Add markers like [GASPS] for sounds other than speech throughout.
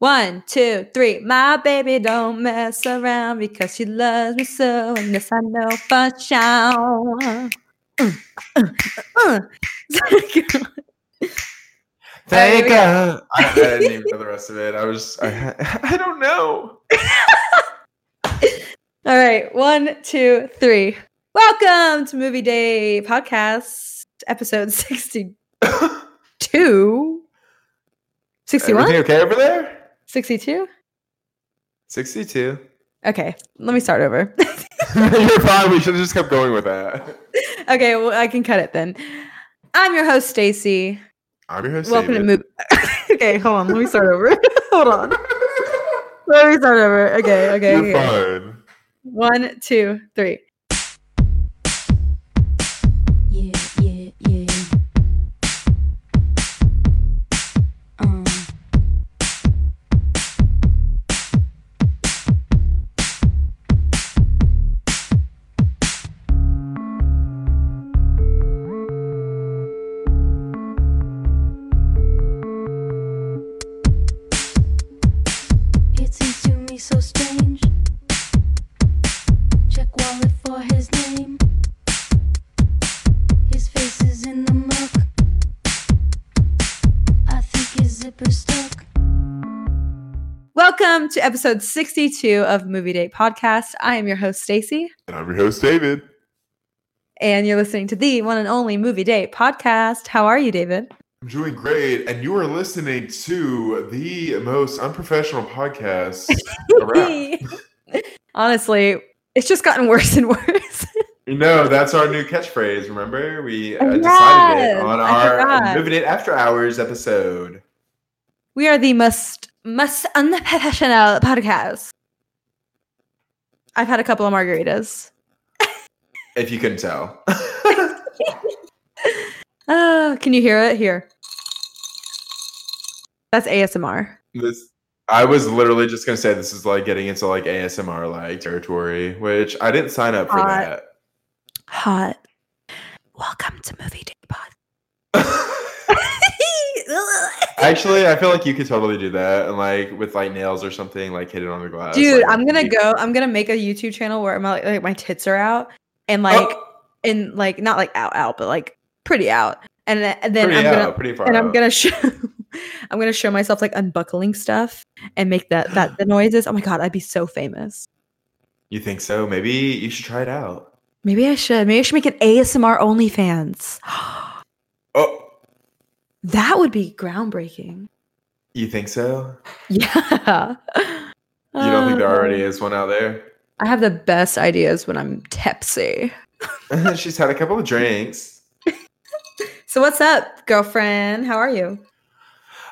One, two, three. My baby don't mess around because she loves me so. And this I know for sure. Uh, uh, uh. Thank we [LAUGHS] I, I didn't even know the rest of it. I was, I, [LAUGHS] I don't know. [LAUGHS] All right. One, two, three. Welcome to Movie Date Podcast, episode 62. 61? Everything okay over there? 62? 62. Okay. Let me start over. [LAUGHS] You're fine. We should have just kept going with that. [LAUGHS] okay. Well, I can cut it then. I'm your host, Stacy. I'm your host, Welcome to David. Movie. [LAUGHS] okay. Hold on. Let me start over. hold on. Let me start over. Okay. Okay. You're okay. fine. One, two, three. Episode 62 of Movie Date Podcast. I am your host, Stacy, And I'm your host, David. and you're listening to the one and only Movie Date Podcast. How are you, David? I'm doing great. And you are listening to the most unprofessional podcast [LAUGHS] around. [LAUGHS] Honestly, it's just gotten worse and worse. [LAUGHS] You know, that's our new catchphrase. Remember, we uh, Yes, decided it on our. Movie Date After Hours episode. we are the most most unprofessional podcast. I've had a couple of margaritas. If you couldn't tell. [LAUGHS] Oh, can you hear it? Here. That's ASMR. this, I was literally just gonna say this is like getting into like ASMR like territory, which I didn't sign up for that. Hot. Welcome to Movie Date Podcast. Actually, I feel like you could totally do that, and like with like nails or something, like hit it on the glass. Dude, like, I'm gonna go. I'm gonna make a YouTube channel where my like my tits are out and oh. like Oh, and like not like out out, but like pretty out. And, th- and then pretty I'm out, gonna pretty far. and I'm gonna show [LAUGHS] I'm gonna show myself like unbuckling stuff and make that that the noises. Oh my god, I'd be so famous. You think so? Maybe you should try it out. Maybe I should. Maybe I should make an ASMR OnlyFans. [GASPS] Oh, that would be groundbreaking. you think so? Yeah. You don't think there already Uh, is one out there? I have the best ideas when I'm tipsy. [LAUGHS] She's had a couple of drinks. So what's up, girlfriend? How are you?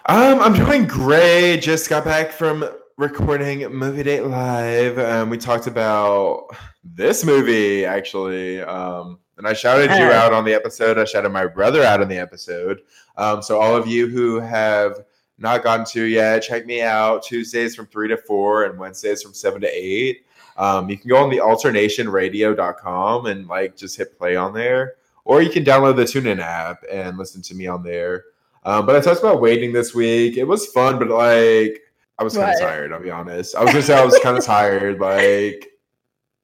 Um, I'm doing great. Just got back from recording Movie Date Live. Um, we talked about this movie actually. Um, and I shouted you Oh. out on the episode. I shouted my brother out on the episode. Um, so all of you who have not gotten to yet, check me out Tuesdays from three to four and Wednesdays from seven to eight. Um, you can go on the alternationradio.com and like just hit play on there, or you can download the TuneIn app and listen to me on there. Um, but I talked about waiting this week. It was fun, but like I was kind of tired. I'll be honest. I was gonna say I was kind of tired. [LAUGHS] Like,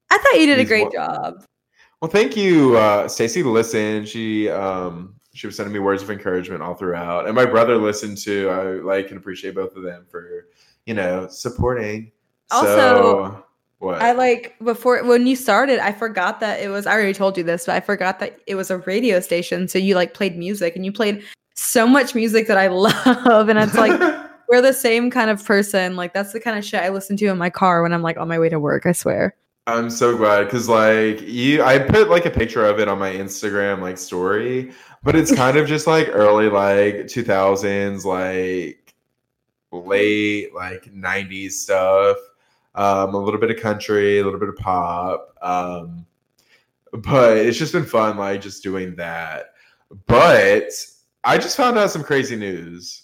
I thought you did a great one- job. well, thank you, uh, Stacy. Listen, She um, she was sending me words of encouragement all throughout, and my brother listened to. I like and appreciate both of them for you know supporting. Also, so, what? I like before when you started, I forgot that it was I already told you this, but I forgot that it was a radio station. So you like played music and you played so much music that I [LAUGHS] love. And it's like [LAUGHS] we're the same kind of person. Like that's the kind of shit I listen to in my car when I'm like on my way to work, I swear. I'm so glad because like you, I put like a picture of it on my Instagram like story, but it's [LAUGHS] kind of just like early like 2000s, like late like 90s stuff. Um, a little bit of country, a little bit of pop. Um, but it's just been fun like just doing that. But I just found out some crazy news.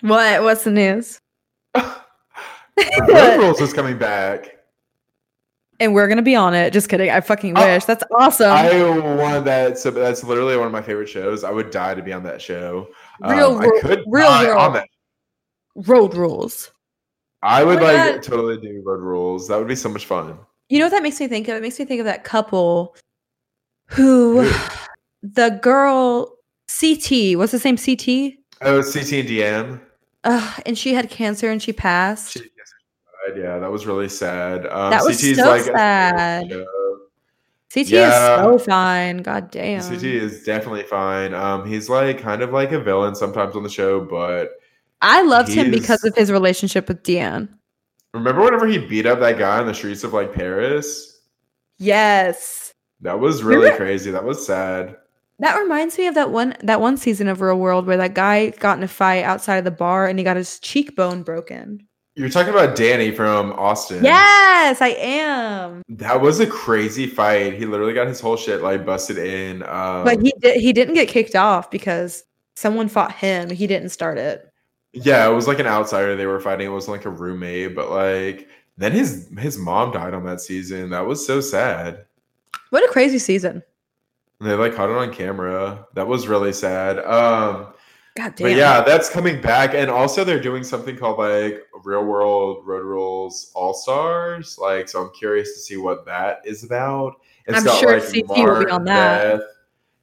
What? What's the news? [LAUGHS] Road Rules is coming back. And we're gonna be on it. Just kidding. I fucking Oh, wish. That's awesome. I want that. So that's literally one of my favorite shows. I would die to be on that show. Real Um, ru- I could real world. on that. Road rules. I would Oh like God. totally do road rules. That would be so much fun. You know what that makes me think of? It makes me think of that couple who the girl CT, what's the name? CT? Oh, CT and Diem. Ugh, and she had cancer and she passed. She- Yeah, that was really sad. Um, That was CT's so like a- sad. CT Yeah. is so fine. God damn. CT is definitely fine. Um, he's like kind of like a villain sometimes on the show, but I loved him because of his relationship with Diem. remember whenever he beat up that guy on the streets of like Paris? Yes. That was really Remember- crazy. That was sad. That reminds me of that one that one season of Real World where that guy got in a fight outside of the bar and he got his cheekbone broken. You're talking about Danny from Austin. Yes, I am. That was a crazy fight. He literally got his whole shit like busted in. Um, But he did, he didn't get kicked off because someone fought him. He didn't start it. yeah, it was like an outsider they were fighting. It wasn't like a roommate, but like then his his mom died on that season. That was so sad. What a crazy season. And they like caught it on camera. That was really sad. Um God damn. But yeah, that's coming back, and also they're doing something called like Real World Road Rules All Stars. Like, so I'm curious to see what that is about. I'm sure CT will be on that. Beth.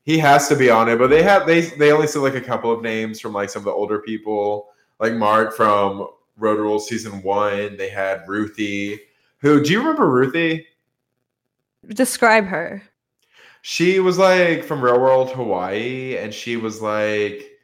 He has to be on it, but they have they they only said like a couple of names from like some of the older people, like Mark from Road Rules season one. They had Ruthie. Who do you remember Ruthie? Describe her. She was like from Real World Hawaii, and she was like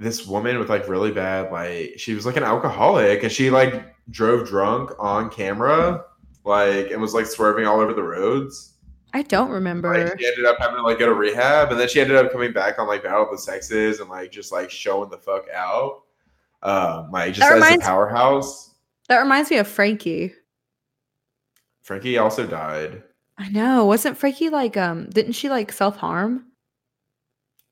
this woman with like really bad like she was like an alcoholic, and she like drove drunk on camera, like and was like swerving all over the roads. I don't remember. Like she ended up having to like go to rehab, and then she ended up coming back on like Battle of the Sexes and like just like showing the fuck out, um, like just That as a powerhouse. That reminds me of Frankie. Frankie also died. I know. Wasn't Frankie like um didn't she like self-harm?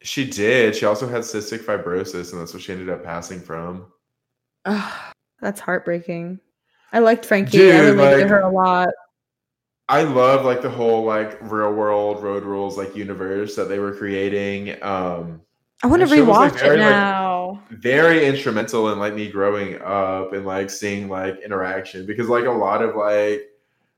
She did. She also had cystic fibrosis, and that's what she ended up passing from. Ugh, that's heartbreaking. I liked Frankie. Dude, I related to her a lot. I love like the whole like real world road rules like universe that they were creating. Um I want to show was, like, rewatch very, it like, now. very instrumental in like me growing up and like seeing like interaction because like a lot of like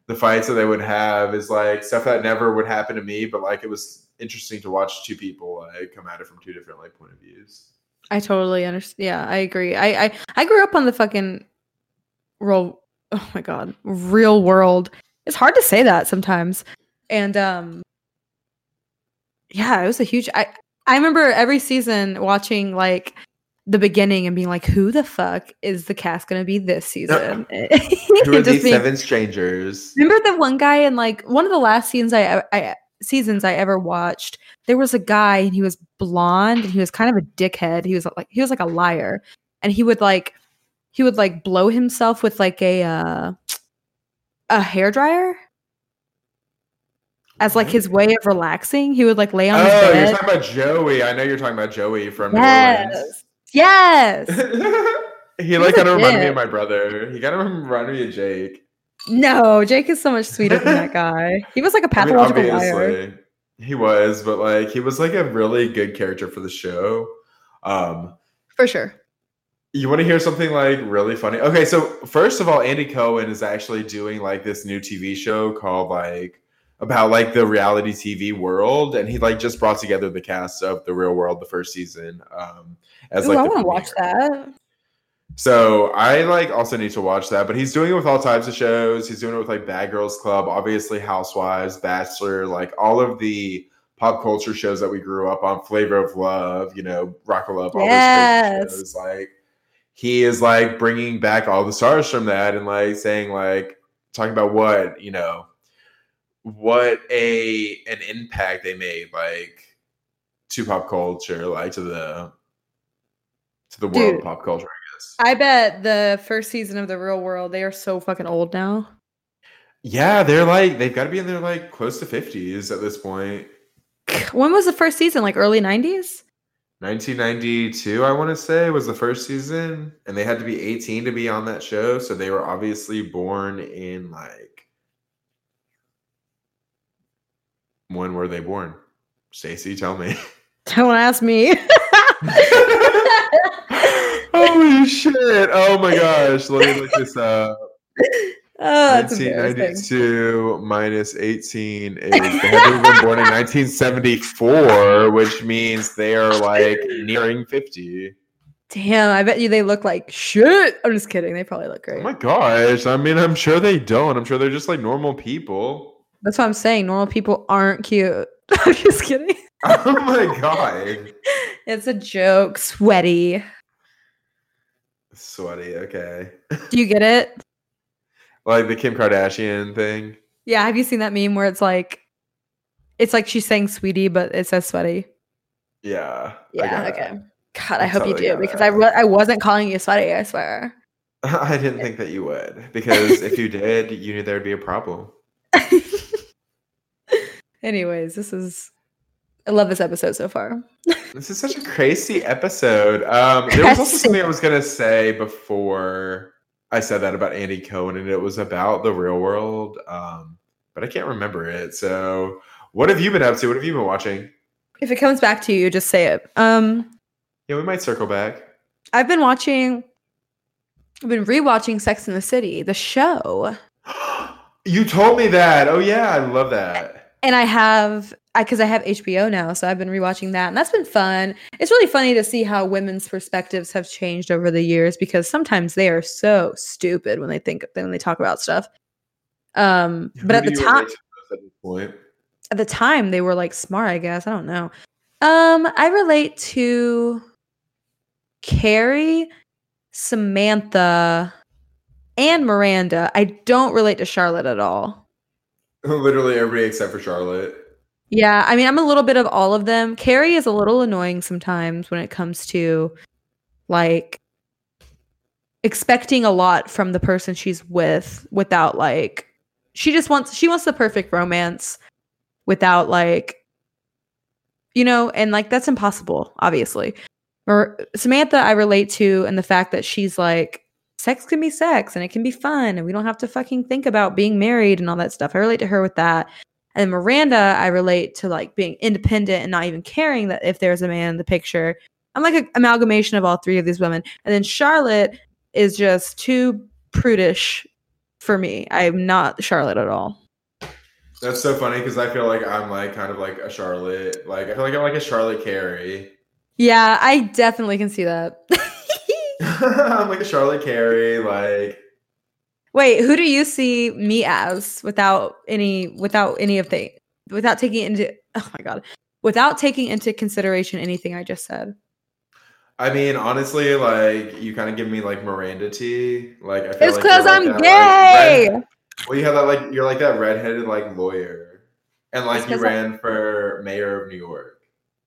the fights that they would have is like stuff that never would happen to me, but like it was interesting to watch two people like come at it from two different like point of views. I totally understand. Yeah, I agree. I, I I grew up on the fucking real. Oh my god, real world. It's hard to say that sometimes. And um, yeah, it was a huge. I I remember every season watching like the beginning and being like, "Who the fuck is the cast going to be this season?" [LAUGHS] [LAUGHS] Who are these being- seven strangers? Remember the one guy in like one of the last seasons I, I seasons I ever watched. There was a guy and he was blonde and he was kind of a dickhead. He was like he was like a liar, and he would like he would like blow himself with like a uh, a hair dryer as like his way of relaxing. He would like lay on Oh, you're talking about Joey. I know you're talking about Joey from New Orleans. Yes, yes. [LAUGHS] he like kind of reminded me of my brother. He kind of reminded me of Jake. No, Jake is so much sweeter than that [LAUGHS] guy. He was like a I mean, pathological liar. obviously, he was, but like he was like a really good character for the show. Um, For sure. you want to hear something like really funny? Okay, so first of all, Andy Cohen is actually doing like this new TV show called like about like the reality TV world, and he like just brought together the cast of the Real World the first season. Um, as Ooh, like I want to watch that. So I like also need to watch that, but he's doing it with all types of shows. He's doing it with like Bad Girls Club, obviously Housewives, Bachelor, like all of the pop culture shows that we grew up on, Flavor of Love, you know, Rock of Love, all Yes. those shows. Like he is like bringing back all the stars from that and like saying like talking about what you know what a an impact they made like to pop culture, like to the to the world Dude. of pop culture. I. I bet the first season of The Real World, they are so fucking old now. Yeah, they're like they've got to be in their like close to fifties at this point. [SIGHS] When was the first season? Like early 90s? 1992, I want to say, was the first season, and they had to be 18 to be on that show. So they were obviously born in like when were they born? Stacy, tell me. [LAUGHS] Don't ask me. [LAUGHS] [LAUGHS] [LAUGHS] Holy shit! Oh my gosh! Let me look this up. [LAUGHS] Oh, 1992 minus 18 is they had to have been born in 1974, which means they are like nearing 50. Damn, I bet you they look like shit. I'm just kidding. They probably look great. Oh great. my gosh! I mean, I'm sure they don't. I'm sure they're just like normal people. That's what I'm saying. Normal people aren't cute. [LAUGHS] I'm just kidding. Oh my god! It's a joke. Sweaty. Sweaty. Okay, Do you get it? [LAUGHS] like the Kim Kardashian thing. Yeah. Have you seen that meme where it's like, it's like she's saying sweetie, but it says sweaty? Yeah. Yeah. got it. Okay. God, I I hope you do because it. I, wa- I wasn't calling you sweaty. I swear. [LAUGHS] I didn't think that you would because if you did, you knew there'd be a problem. [LAUGHS] Anyways, this is. I love this episode so far. [LAUGHS] This is such a crazy episode. Um, there was also something I was gonna say before I said that about Andy Cohen, and it was about the real world. Um, but I can't remember it. So, what have you been up to? What have you been watching? If it comes back to you, just say it. Um, Yeah, we might circle back. I've been watching. I've been rewatching Sex in the City, the show, [GASPS] you told me that. Oh yeah, I love that. and I have because I have HBO now, so I've been rewatching that, and that's been fun. It's really funny to see how women's perspectives have changed over the years because sometimes they are so stupid when they think when they talk about stuff. Um, but at the time, to at at the time they were like smart i guess i don't know um i relate to carrie samantha and miranda i don't relate to charlotte at all [LAUGHS] Literally everybody except for Charlotte. Yeah i mean i'm a little bit of all of them. Carrie is a little annoying sometimes when it comes to like expecting a lot from the person she's with without like she just wants she wants the perfect romance without like you know and like that's impossible obviously. Or samantha i relate to and the fact that she's like sex can be sex and it can be fun and we don't have to fucking think about being married and all that stuff. I relate to her with that and miranda i relate to like being independent and not even caring that if there's a man in the picture i'm like an amalgamation of all three of these women and then charlotte is just too prudish for me i'm not charlotte at all That's so funny because I feel like I'm like kind of like a Charlotte. Like I feel like I'm like a Charlotte Carrie. yeah i definitely can see that [LAUGHS] [LAUGHS] I'm like a Charlotte Carrie. Like Wait, who do you see me as without any without any of the without taking into [LAUGHS] oh my god without taking into consideration anything I just said? I mean, honestly, like you kind of give me like Miranda T. Like I feel It's because you're I'm like gay. like, red- well, you have that like you're like that redheaded like lawyer, and like you you 'cause I- ran for mayor of New York.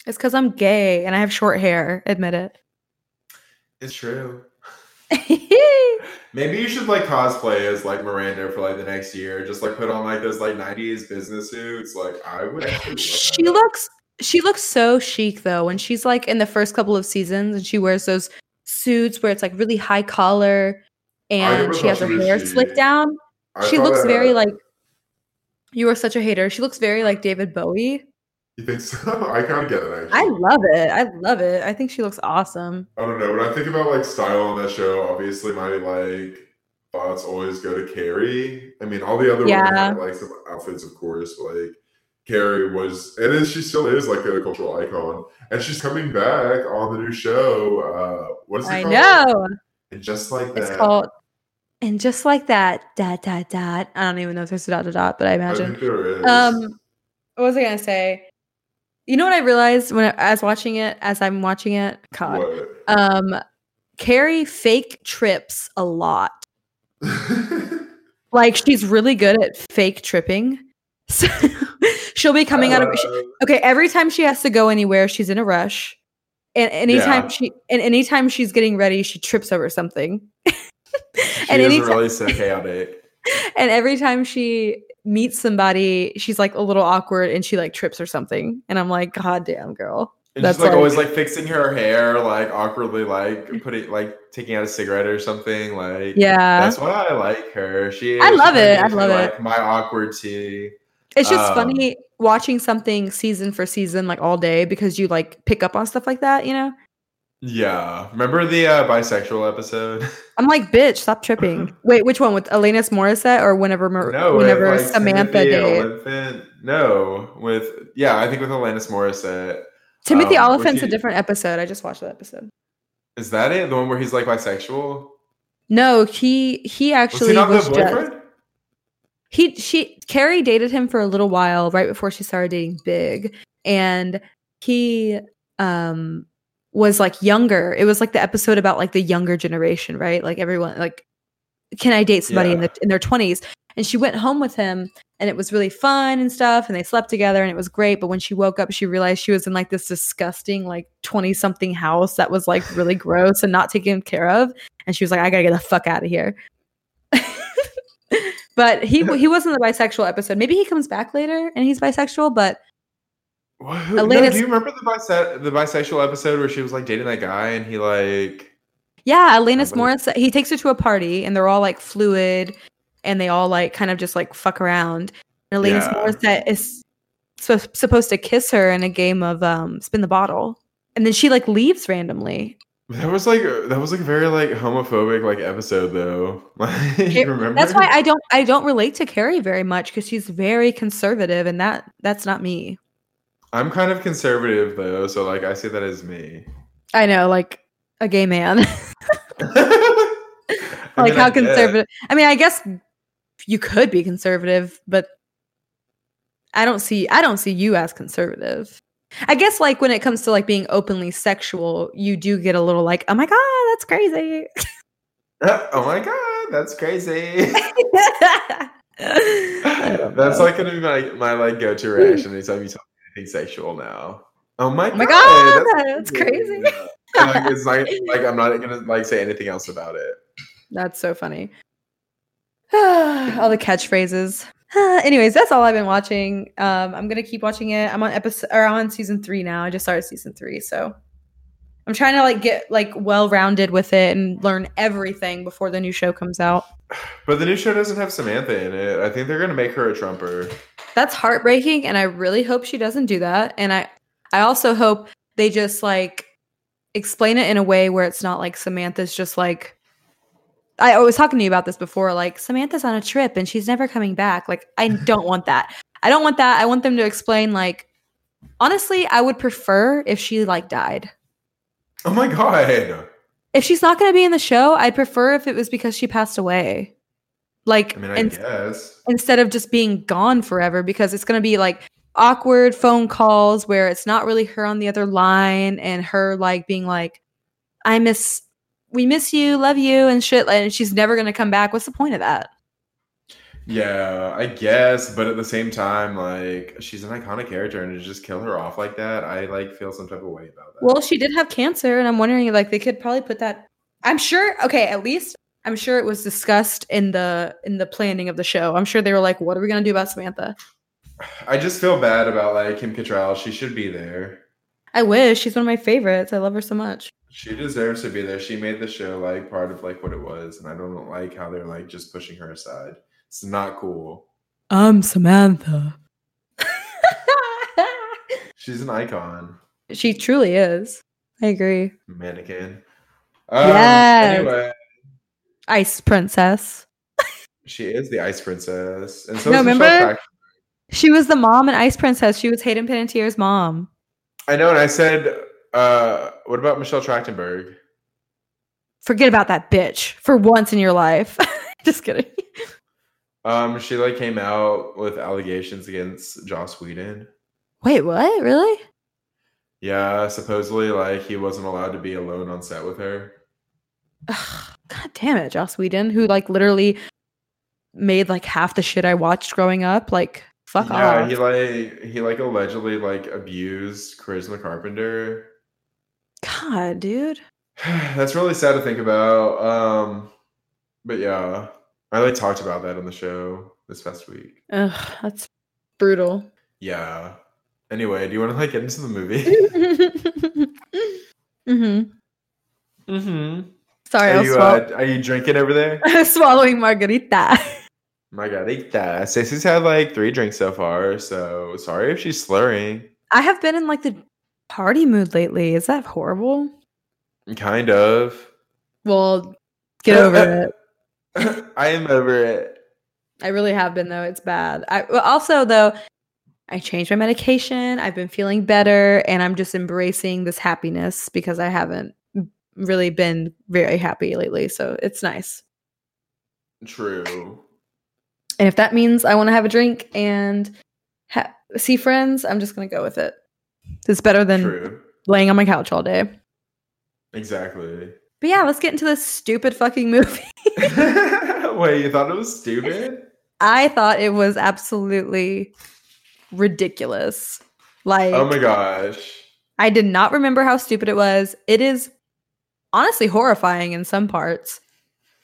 it's because I'm gay and I have short hair. Admit it. It's true. [LAUGHS] Maybe you should like cosplay as like Miranda for like the next year. Just like put on like those like '90s business suits. Like I would. she looks she looks so chic though when she's like in the first couple of seasons and she wears those suits where it's like really high collar and she has her hair slicked down. I she looks very like you are such a hater. She looks very like David Bowie. You think so? [LAUGHS] I kind of get it. Actually. I love it. I love it. I think she looks awesome. I don't know. When I think about like style on that show, obviously my like thoughts always go to Carrie. I mean, all the other women Yeah. had like some outfits, of course. But, like Carrie was, and then she still is like a cultural icon, and she's coming back on the new show. Uh, what is it I called? know. And just like that, It's called and just like that, dot dot dot. I don't even know if there's a dot dot dot, but I I imagine. think there is. Um, what was I gonna say? You know what I realized when I, as watching it, as I'm watching it, God, what? um, Carrie fake trips a lot. [LAUGHS] Like she's really good at fake tripping. [LAUGHS] So she'll be coming out of she- Uh, okay every time she has to go anywhere, she's in a rush, and anytime Yeah. she and anytime she's getting ready, she trips over something. [LAUGHS] she and is anytime really so chaotic. [LAUGHS] and every time she meets somebody, she's like a little awkward and she like trips or something. And I'm like, God damn, girl. And That's she's like, like- always like fixing her hair, like awkwardly, like putting, like taking out a cigarette or something. Like, Yeah. that's why I like her. She, I love it. I love it. My awkward tea. It's just Um, funny watching something season for season, like all day, because you like pick up on stuff like that, you know? Yeah. Remember the uh, bisexual episode? [LAUGHS] I'm like, bitch, stop tripping. [LAUGHS] Wait, which one with Alanis Morissette or whenever Mar- no, with, like, Samantha Timothy did? No, with yeah, I think with Alanis Morissette. Timothy um, Olyphant's a different episode. I just watched that episode. Is that it? The one where he's like bisexual? No, he he Was actually he not was, the just he she Carrie dated him for a little while right before she started dating Big, and he um was like younger. It was like the episode about like the younger generation, right? Like everyone like can I date somebody in the in their twenties? And she went home with him, and it was really fun and stuff. And they slept together, and it was great. But when she woke up, she realized she was in like this disgusting like twenty something house that was like really gross and not taken care of. And she was like, I gotta get the fuck out of here. [LAUGHS] but he he wasn't the bisexual episode. Maybe he comes back later and he's bisexual. But What, who- no, do you remember the bise- the bisexual episode where she was like dating that guy and he like yeah, Alanis Morris. He takes her to a party, and they're all like fluid, and they all like kind of just like fuck around. And Alanis Yeah. Morissette is so, supposed to kiss her in a game of um, spin the bottle, and then she like leaves randomly. that was like that was like a very like homophobic like episode though. [LAUGHS] Like It- remember? That's why I don't I don't relate to Carrie very much because she's very conservative, and that that's not me. I'm kind of conservative though, so like I see that as me. I know, like a gay man. [LAUGHS] [LAUGHS] Like mean, how I conservative i mean i guess you could be conservative but i don't see i don't see you as conservative i guess like when it comes to like being openly sexual you do get a little like oh my god that's crazy [LAUGHS] oh my god, that's crazy. That's like gonna be my, my like go to reaction anytime you talk anything sexual now. Oh my, Oh my God, that's crazy. Yeah. like, it's like like I'm not gonna like say anything else about it. that's so funny [SIGHS] all the catchphrases [SIGHS] anyways that's all i've been watching um i'm gonna keep watching it i'm on episode or I'm on season three now i just started season three so i'm trying to like get like well rounded with it and learn everything before the new show comes out [SIGHS] But the new show doesn't have Samantha in it. I think they're gonna make her a trumper. That's heartbreaking and i really hope she doesn't do that and i i also hope they just like explain it in a way where it's not like samantha's just like i, I was talking to you about this before like samantha's on a trip and she's never coming back. Like i [LAUGHS] don't want that. I don't want that. I want them to explain like honestly i would prefer if she like died. Oh my god. if she's not going to be in the show i'd prefer if it was because she passed away like I mean, I guess. instead of just being gone forever because it's going to be like awkward phone calls where it's not really her on the other line and her like being like i miss we miss you love you and shit and she's never going to come back what's the point of that Yeah, I guess, but at the same time, like she's an iconic character, and to just kill her off like that, I like feel some type of way about that. well she did have cancer and i'm wondering like they could probably put that i'm sure okay at least i'm sure it was discussed in the in the planning of the show i'm sure they were like what are we going to do about samantha I just feel bad about like Kim Cattrall. She should be there. i wish she's one of my favorites i love her so much She deserves to be there. She made the show like part of like what it was, and I don't like how they're like just pushing her aside. It's not cool. i'm samantha [LAUGHS] She's an icon, She truly is. I agree. mannequin. Um, Yes. Anyway, Ice princess. she is the Ice Princess, and so No, remember? She was the mom and Ice Princess. She was Hayden Panettiere's mom. I know, and I said, uh, what about Michelle Trachtenberg? Forget about that bitch for once in your life. [LAUGHS] Just kidding. Um, she like came out with allegations against Joss Whedon. Wait, what? Really? Yeah, supposedly like he wasn't allowed to be alone on set with her. Ugh, God damn it, Joss Whedon, who like literally made like half the shit I watched growing up. Like, fuck yeah, off. he like he like allegedly like abused Charisma Carpenter. God, dude. [SIGHS] That's really sad to think about. Um, but yeah, I like talked about that on the show this past week. Ugh, that's brutal. Yeah. Anyway, do you want to like get into the movie? [LAUGHS] mm-hmm. mm-hmm. Sorry, Are you swall- uh, are you drinking over there? [LAUGHS] Swallowing margarita. [LAUGHS] Margarita. Stacey's had like three drinks so far, so sorry if she's slurring. I have been in like the party mood lately. Is that horrible? Kind of. Well, get over it. [LAUGHS] I am over it. I really have been though. It's bad. I also though, I changed my medication. I've been feeling better, and I'm just embracing this happiness because I haven't really been very happy lately. So it's nice. True. And if that means I want to have a drink and ha- see friends, I'm just gonna go with it. It's better than True. laying on my couch all day. Exactly. But yeah, let's get into this stupid fucking movie. [LAUGHS] [LAUGHS] Wait, you thought it was stupid? I thought it was absolutely ridiculous. Like, Oh my gosh. I did not remember how stupid it was. It is honestly horrifying in some parts.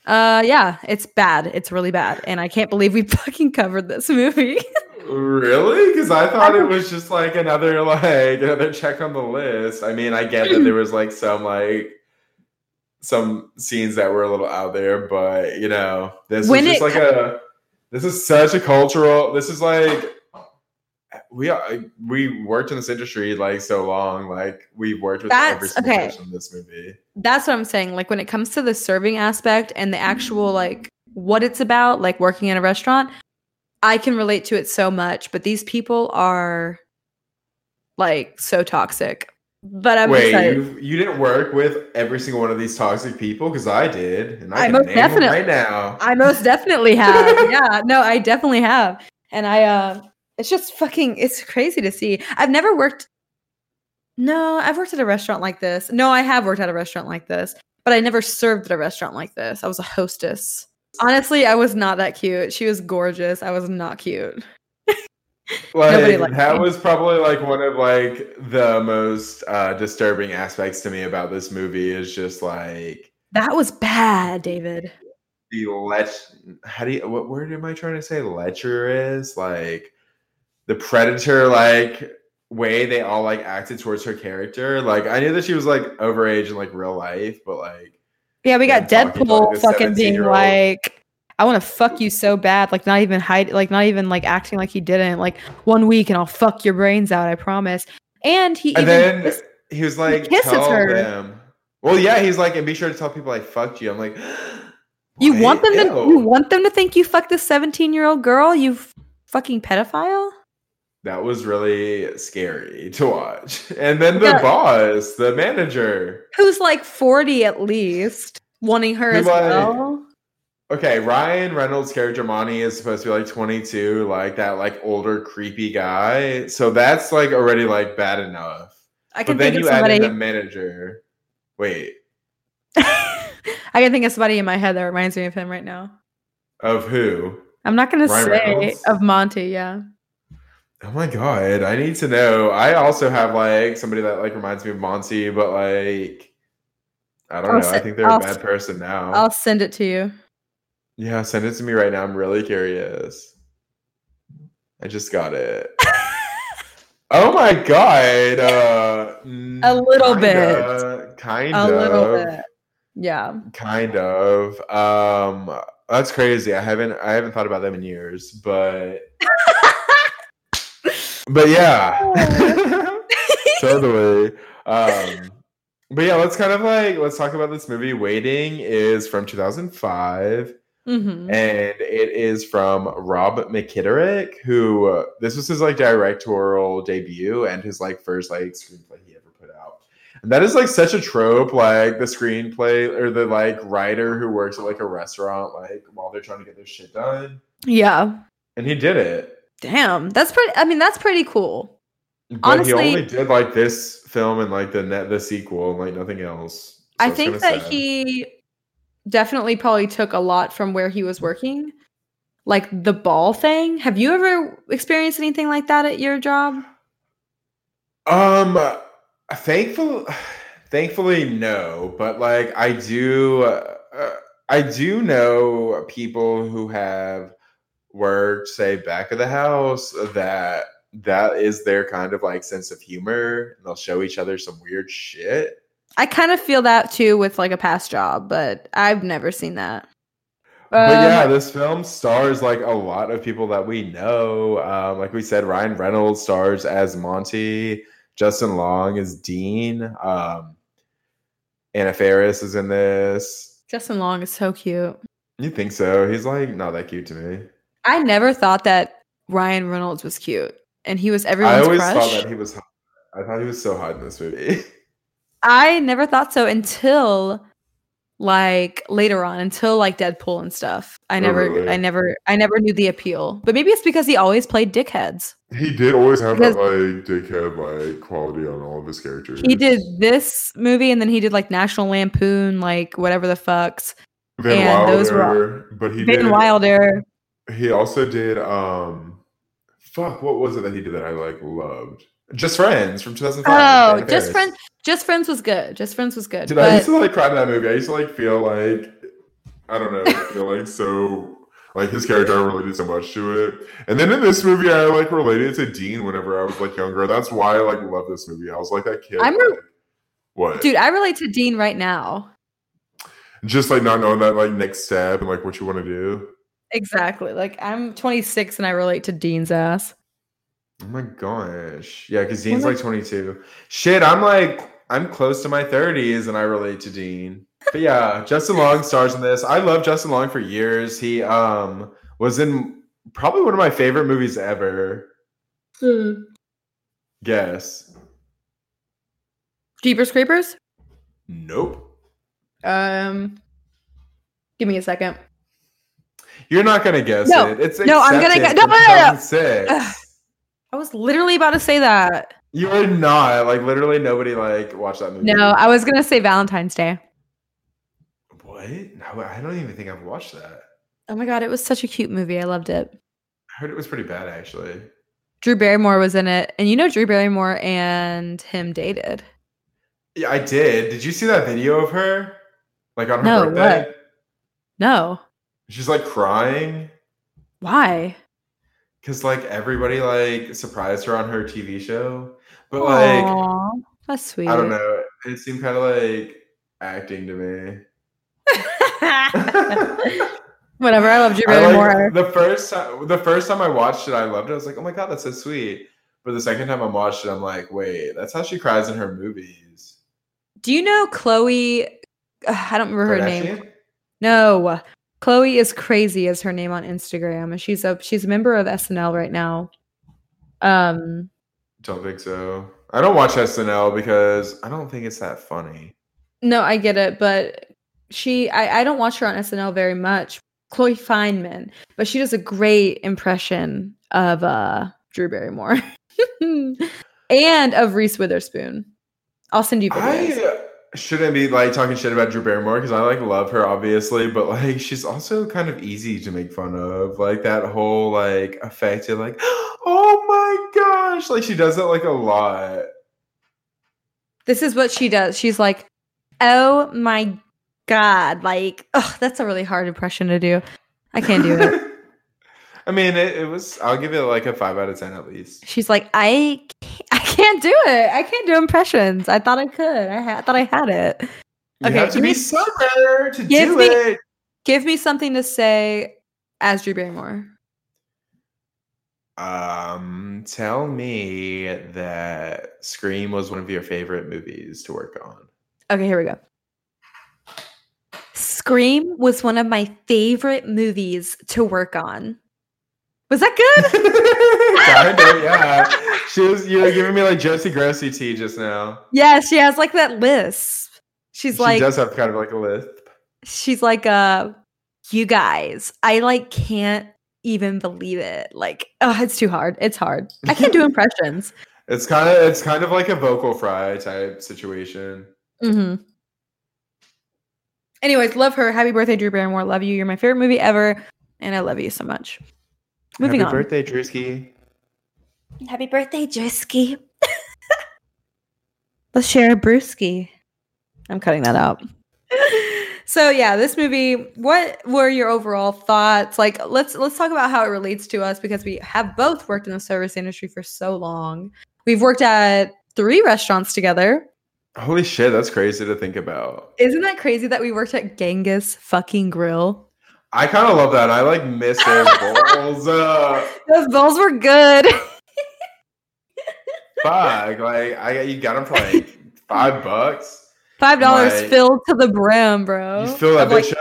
Uh, yeah, it's bad. It's really bad, and I can't believe we [LAUGHS] fucking covered this movie. Really? Because I thought it was just like another like another check on the list. I mean, I get that there was like some like some scenes that were a little out there, but you know, this When is just like a this is such a cultural. This is like we are we worked in this industry like so long. Like we've worked with every That's- single okay. person in this movie. That's what I'm saying. Like when it comes to the serving aspect and the actual like what it's about, like working in a restaurant, I can relate to it so much. But these people are like so toxic. But I'm Wait, excited. you you didn't work with every single one of these toxic people because I did, and I, I can most name definitely- right now. I most definitely [LAUGHS] have. yeah, no, I definitely have. And I uh it's just fucking it's crazy to see. I've never worked No, I've worked at a restaurant like this. No, I have worked at a restaurant like this, but I never served at a restaurant like this. I was a hostess. Honestly, I was not that cute. She was gorgeous. I was not cute. [LAUGHS] Like that me. was probably like one of like the most uh disturbing aspects to me about this movie is just like That was bad, David. the lech how do you what word am I trying to say lecher is like the predator like way they all like acted towards her character like I knew that she was like overage in like real life but like Yeah, we got to, like, Deadpool fucking being like, I want to fuck you so bad, like not even hide, like not even like acting like he didn't. Like one week and I'll fuck your brains out, I promise. And he and even then kissed- he was like kisses tell her. them well yeah he's like and be sure to tell people I fucked you I'm like [GASPS] you want "What? them to you want them to think you fucked this 17 year old girl, you fucking pedophile. That was really scary to watch. [LAUGHS] And then the boss, the manager. Who's like 40 at least, wanting her as like- well. Okay, Ryan Reynolds' character Monty is supposed to be like 22, like that like older creepy guy. So that's like already like bad enough. I can But then you add in the manager. Wait, [LAUGHS] I can think of somebody in my head that reminds me of him right now. of who? I'm not gonna say Reynolds? of Monty. Yeah. Oh my god, I need to know. I also have like somebody that like reminds me of Monty, but like I don't I'll know. I think they're a I'll bad s- person now. I'll send it to you. Yeah, send it to me right now. I'm really curious. I just got it. [LAUGHS] oh my god. Uh, A little bit. kinda, Kind A of. little bit. Yeah. Kind of. Um that's crazy. I haven't I haven't thought about them in years, but [LAUGHS] but yeah. [LAUGHS] totally. Um [LAUGHS] but yeah, let's kind of like let's talk about this movie. Waiting is from 2005 hmm and it is from Rob McKittrick, who uh, this was his like directorial debut and his like first like screenplay he ever put out. And that is like such a trope, like the screenplay or the like writer who works at like a restaurant, like while they're trying to get their shit done. Yeah. And he did it. Damn. That's pretty. I mean, that's pretty cool. But Honestly- he only did like this film and like the net the sequel and like nothing else. So I think that sad. he definitely probably took a lot from where he was working. Like the ball thing. Have you ever experienced anything like that at your job? Um, thankful, thankfully, no. But like, I do, uh, I do know people who have worked, say, back of the house that that is their kind of like sense of humor. And they'll show each other some weird shit. I kind of feel that too with like a past job, but I've never seen that. But Um, yeah, this film stars like a lot of people that we know. Um, like we said, Ryan Reynolds stars as Monty. Justin Long is Dean. Um, Anna Faris is in this. Justin Long is so cute. You think so? He's like not that cute to me. I never thought that Ryan Reynolds was cute, and he was I always crush. thought that he was. hot. I thought he was so hot in this movie. [LAUGHS] I never thought so until like later on, until like Deadpool and stuff. I Oh, never, really? I never, I never knew the appeal. But maybe it's because he always played dickheads. He did always have Because- that like dickhead like quality on all of his characters. He did this movie, and then he did like National Lampoon, like whatever the fucks. Van and those were- Wilder, but he Van did. Wilder. He also did. Um, fuck, what was it that he did that I like loved? Just Friends from 2005. Oh, just friends. Just friends was good. Just friends was good. Dude, I used to like cry in that movie. I used to like feel like I don't know, feel like so like his character I related so much to it. And then in this movie, I like related to Dean whenever I was like younger. That's why I like love this movie. I was like that kid. I'm re- like, what? dude, I relate to Dean right now. Just like not knowing that like next step and like what you want to do. Exactly. Like I'm 26 and I relate to Dean's ass. Oh my gosh. Yeah, because Dean's like 22. Shit, I'm like, I'm close to my 30s and I relate to Dean. But yeah, Justin Long stars in this. I love Justin Long for years. He um was in probably one of my favorite movies ever. Guess. Jeepers Creepers? Nope. Um give me a second. You're not gonna guess No. it. It's No, I'm gonna guess. no, no, no, no. 2006. Ugh. I was literally about to say that. You are not. Like literally nobody like watched that movie. No, I was gonna say Valentine's Day. What? No, I don't even think I've watched that. Oh my god, it was such a cute movie. I loved it. I heard it was pretty bad actually. Drew Barrymore was in it, and you know Drew Barrymore and him dated. Yeah, I did. Did you see that video of her? Like on her No, birthday? what? No, She's like crying why? because like everybody like surprised her on her TV show. But like that's sweet. I don't know. It seemed kind of like acting to me. [LAUGHS] Whatever. I loved you I, like, Barrymore. the first time the first time I watched it, I loved it. I was like, oh my god, that's so sweet. But the second time I watched it, I'm like, wait, that's how she cries in her movies. Do you know Chloe? [SIGHS] I don't remember her name. No, Chloe is crazy is her name on Instagram, and she's a she's a member of SNL right now. Um, Don't think so. I don't watch SNL because I don't think it's that funny. no, I get it, but she I I don't watch her on SNL very much. Chloe Fineman, but she does a great impression of uh Drew Barrymore [LAUGHS] and of Reese Witherspoon. I'll send you videos. I shouldn't be like talking shit about Drew Barrymore because I like love her obviously, but like she's also kind of easy to make fun of. Like that whole like affected like, [GASPS] oh my gosh, like she does it like a lot. This is what she does. She's like, "Oh my god!" Like, ugh, that's a really hard impression to do. I can't do it. [LAUGHS] I mean, it, it was. I'll give it like a five out of ten at least. She's like, "I, can't, I can't do it. I can't do impressions. I thought I could. I ha- thought I had it." You Okay, have to give be me- so to do me- it. Give me something to say as Drew Barrymore. Um, tell me that Scream was one of your favorite movies to work on. Okay, here we go. Scream was one of my favorite movies to work on. Was that good? [LAUGHS] kind of, yeah. She was you were giving me like Josie Grossie tea just now. yeah, she has like that lisp. She's she like, she does have kind of like a lisp. she's like, uh, you guys, I like can't even believe it. Like, oh, it's too hard. It's hard. I can't do [LAUGHS] impressions. It's kind of it's kind of like a vocal fry type situation. hmm Anyways, love her. Happy birthday, Drew Barrymore. Love you. You're my favorite movie ever, and I love you so much. Moving Happy on. birthday, Drewski. Happy birthday, Drewski. [LAUGHS] Let's share a brewski. I'm cutting that out. [LAUGHS] so yeah, this movie. What were your overall thoughts? Like, let's let's talk about how it relates to us because we have both worked in the service industry for so long. We've worked at three restaurants together. Holy shit, that's crazy to think about. Isn't that crazy that we worked at Genghis fucking Grill? I kind of love that. I like miss their [LAUGHS] bowls. Uh, Those bowls were good. [LAUGHS] fuck, like I you got them for like five bucks. Five dollars My- filled to the brim, bro. You fill that Of, like, bitch up.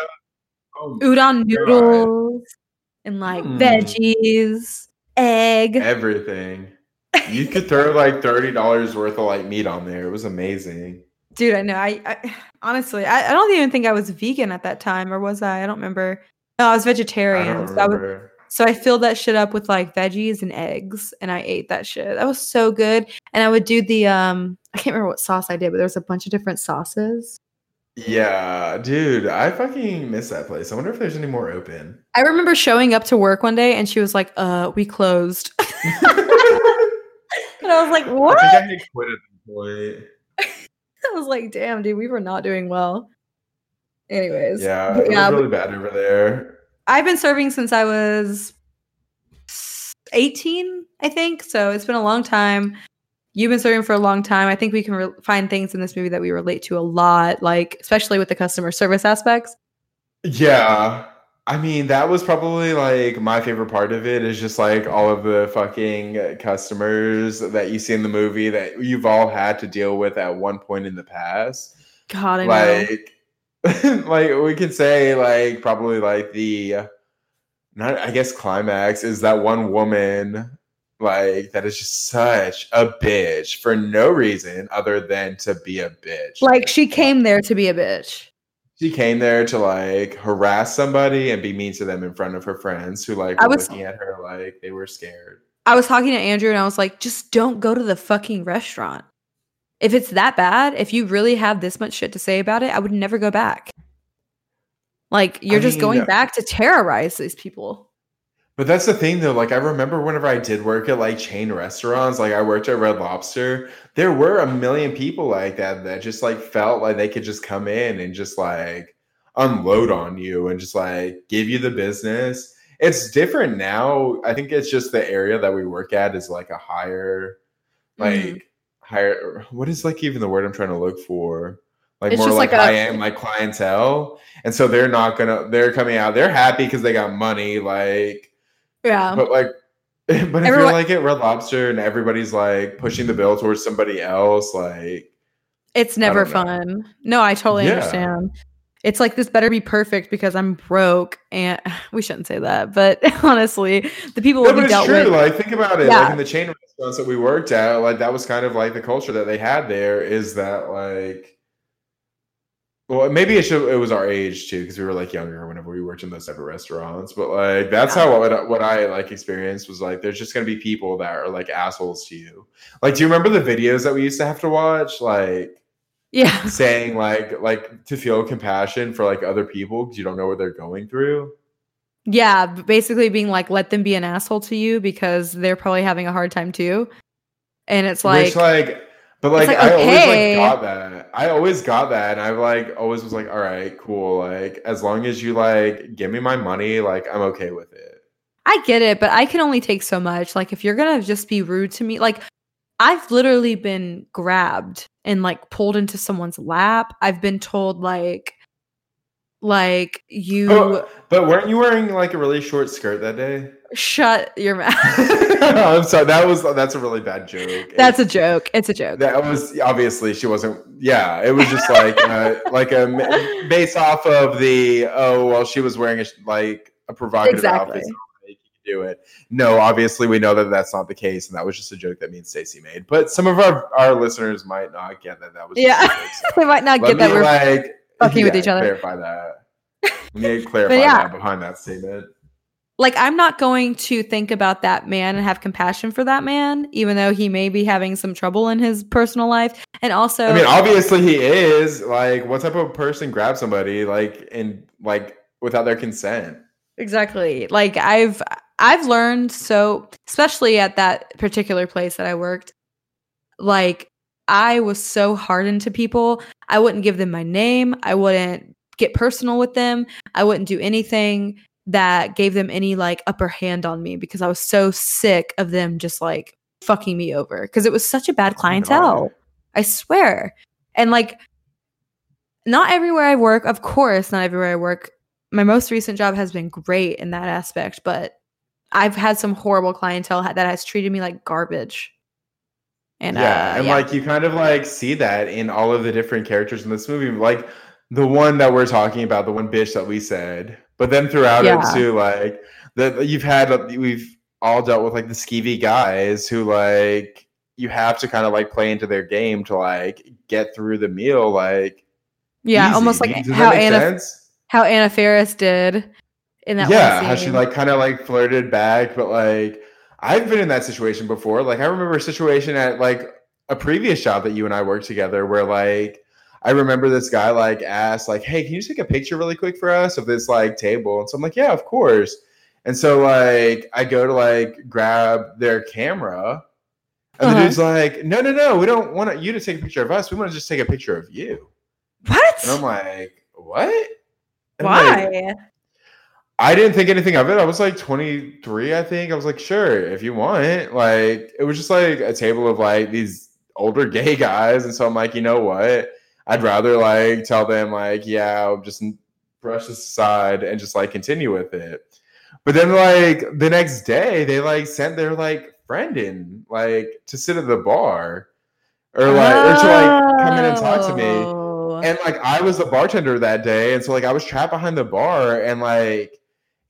Oh, udon noodles and like Hmm. veggies, egg. everything. [LAUGHS] You could throw like thirty dollars worth of like meat on there. It was amazing. Dude, I know. I, I honestly, I, I don't even think I was vegan at that time, or was I? I don't remember. No, I was vegetarian. don't so, I was, so I filled that shit up with like veggies and eggs, and I ate that shit. That was so good. And I would do the um, I can't remember what sauce I did, but there was a bunch of different sauces. Yeah, dude, I fucking miss that place. I wonder if there's any more open. I remember showing up to work one day, and she was like, "Uh, we closed." [LAUGHS] and I was like, "What?" I think I had quit at point. [LAUGHS] I was like, damn, dude, we were not doing well. Anyways. Yeah, yeah, was really bad over there. I've been serving since I was 18, I think. So it's been a long time. You've been serving for a long time. I think we can re- find things in this movie that we relate to a lot, like especially with the customer service aspects. Yeah. I mean, that was probably like my favorite part of it is just like all of the fucking customers that you see in the movie that you've all had to deal with at one point in the past. God, I know. [LAUGHS] like we could say like probably like the not I guess climax is that one woman like that is just such a bitch for no reason other than to be a bitch. Like she came there to be a bitch. she came there to like harass somebody and be mean to them in front of her friends who like I were was- looking at her like they were scared. I was talking to Andrew and I was like, just don't go to the fucking restaurant. If it's that bad, if you really have this much shit to say about it, I would never go back. Like you're I just mean, going back to terrorize these people. But that's the thing though, like I remember whenever I did work at like chain restaurants, like I worked at Red Lobster, there were a million people like that that just like felt like they could just come in and just like unload on you and just like give you the business. It's different now. I think it's just the area that we work at is like a higher like Mhm. Higher what is like even the word I'm trying to look for? Like It's more like, like a- high end like clientele. And so they're not gonna they're coming out, they're happy because they got money, like Yeah. but like, [LAUGHS] but if Everyone- you're like at Red Lobster and everybody's like pushing the bill towards somebody else, like It's never fun. No, I totally Yeah. understand. It's like this better be perfect because I'm broke and [SIGHS] we shouldn't say that, but [LAUGHS] honestly, the people no, will be dealt true. with. Like think about it. Yeah. Like in the chain restaurants that we worked at, like that was kind of like the culture that they had there. Is that like, well, maybe it should. It was our age too because we were like younger whenever we worked in those type of restaurants. But like that's Yeah. how what, what I like experienced was like there's just gonna be people that are like assholes to you. Like, do you remember the videos that we used to have to watch? Like. yeah. saying like like to feel compassion for like other people because you don't know what they're going through. Yeah. Basically being like, let them be an asshole to you because they're probably having a hard time too. And it's like, Which like but like, like, I always like got that. I always got that and I like always was like, all right, cool. Like as long as you like give me my money, like I'm okay with it. I get it, but I can only take so much. Like if you're gonna just be rude to me, like I've literally been grabbed and like pulled into someone's lap. I've been told like like you Oh, but weren't you wearing like a really short skirt that day? shut your mouth. [LAUGHS] I'm sorry, that was that's a really bad joke. That's a joke. It's a joke. That was obviously she wasn't. Yeah, it was just like uh, [LAUGHS] like a based off of the oh well she was wearing a like a provocative Exactly. outfit. So you do it. No, obviously we know that that's not the case, and that was just a joke that me and Stacy made. But some of our our listeners might not get that that was Yeah. joke, so [LAUGHS] they might not let get that like fucking with each other. Clarify that. Let [LAUGHS] me clarify yeah. that behind that statement. like I'm not going to think about that man and have compassion for that man, even though he may be having some trouble in his personal life. And also, I mean, obviously he is. Like, what type of person grabs somebody like and like without their consent? exactly. Like I've I've learned so, especially at that particular place that I worked, like I was so hardened to people. I wouldn't give them my name. I wouldn't get personal with them. I wouldn't do anything that gave them any like upper hand on me because I was so sick of them just like fucking me over because it was such a bad clientele. I swear. And like, not everywhere I work, of course, not everywhere I work. My most recent job has been great in that aspect, but I've had some horrible clientele that has treated me like garbage. And yeah, uh, and yeah. like you kind of like see that in all of the different characters in this movie, like the one that we're talking about, the one bitch that we said, but then throughout Yeah. it too, like that you've had we've all dealt with like the skeevy guys who like you have to kind of like play into their game to like get through the meal, like yeah, easy. almost like Does how Anna sense? how Anna Faris did in that yeah, how she like kind of like flirted back, but like I've been in that situation before. Like I remember a situation at like a previous job that you and I worked together where like I remember this guy like asked like, "Hey, can you take a picture really quick for us of this like table?" And so I'm like, "Yeah, of course." And so like I go to like grab their camera, and Uh-huh. the dude's like, "No, no, no, we don't want you to take a picture of us. We want to just take a picture of you." what? And I'm like, "What?" And I'm like, Why? I didn't think anything of it. I was like 23, I think. I was like, sure, if you want. Like, it was just like a table of like these older [LAUGHS] gay guys. And so I'm like, you know what? I'd rather like tell them, like, yeah, I'll just brush this aside and just like continue with it. But then, like, the next day, they like sent their like friend in, like, to sit at the bar or like, or to like come in and talk to me Oh. and like I was the bartender that day, and so like I was trapped behind the bar, and like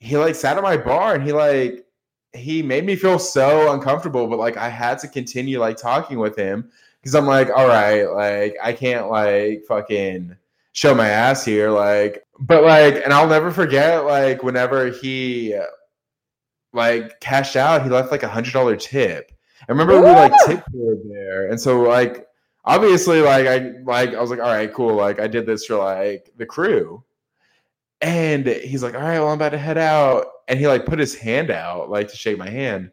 he like sat at my bar, and he like he made me feel so uncomfortable, but like I had to continue like talking with him because I'm like, all right, like I can't like fucking show my ass here, like, but like, and I'll never forget like whenever he like cashed out, he left like a hundred dollar tip. I remember we like tipped tip there, and so like obviously like I like I was like, all right, cool. Like I did this for like the crew. And he's like, all right, well, I'm about to head out. And he like put his hand out like to shake my hand.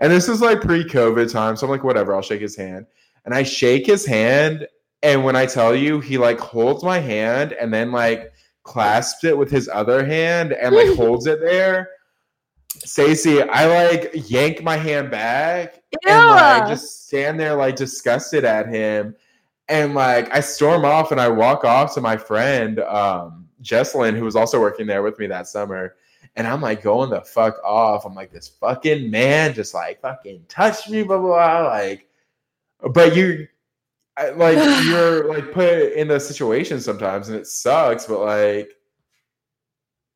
And this is like pre-COVID time. So I'm like, whatever, I'll shake his hand. And I shake his hand. And when I tell you, he like holds my hand and then like clasps it with his other hand and like [LAUGHS] holds it there. Stacey, I like yank my hand back and like just stand there like disgusted at him and like i storm off and i walk off to my friend um jesselyn who was also working there with me that summer and i'm like going the fuck off. I'm like this fucking man just like fucking touched me blah blah blah like but you I- like [SIGHS] you're like put in those situations sometimes and it sucks but like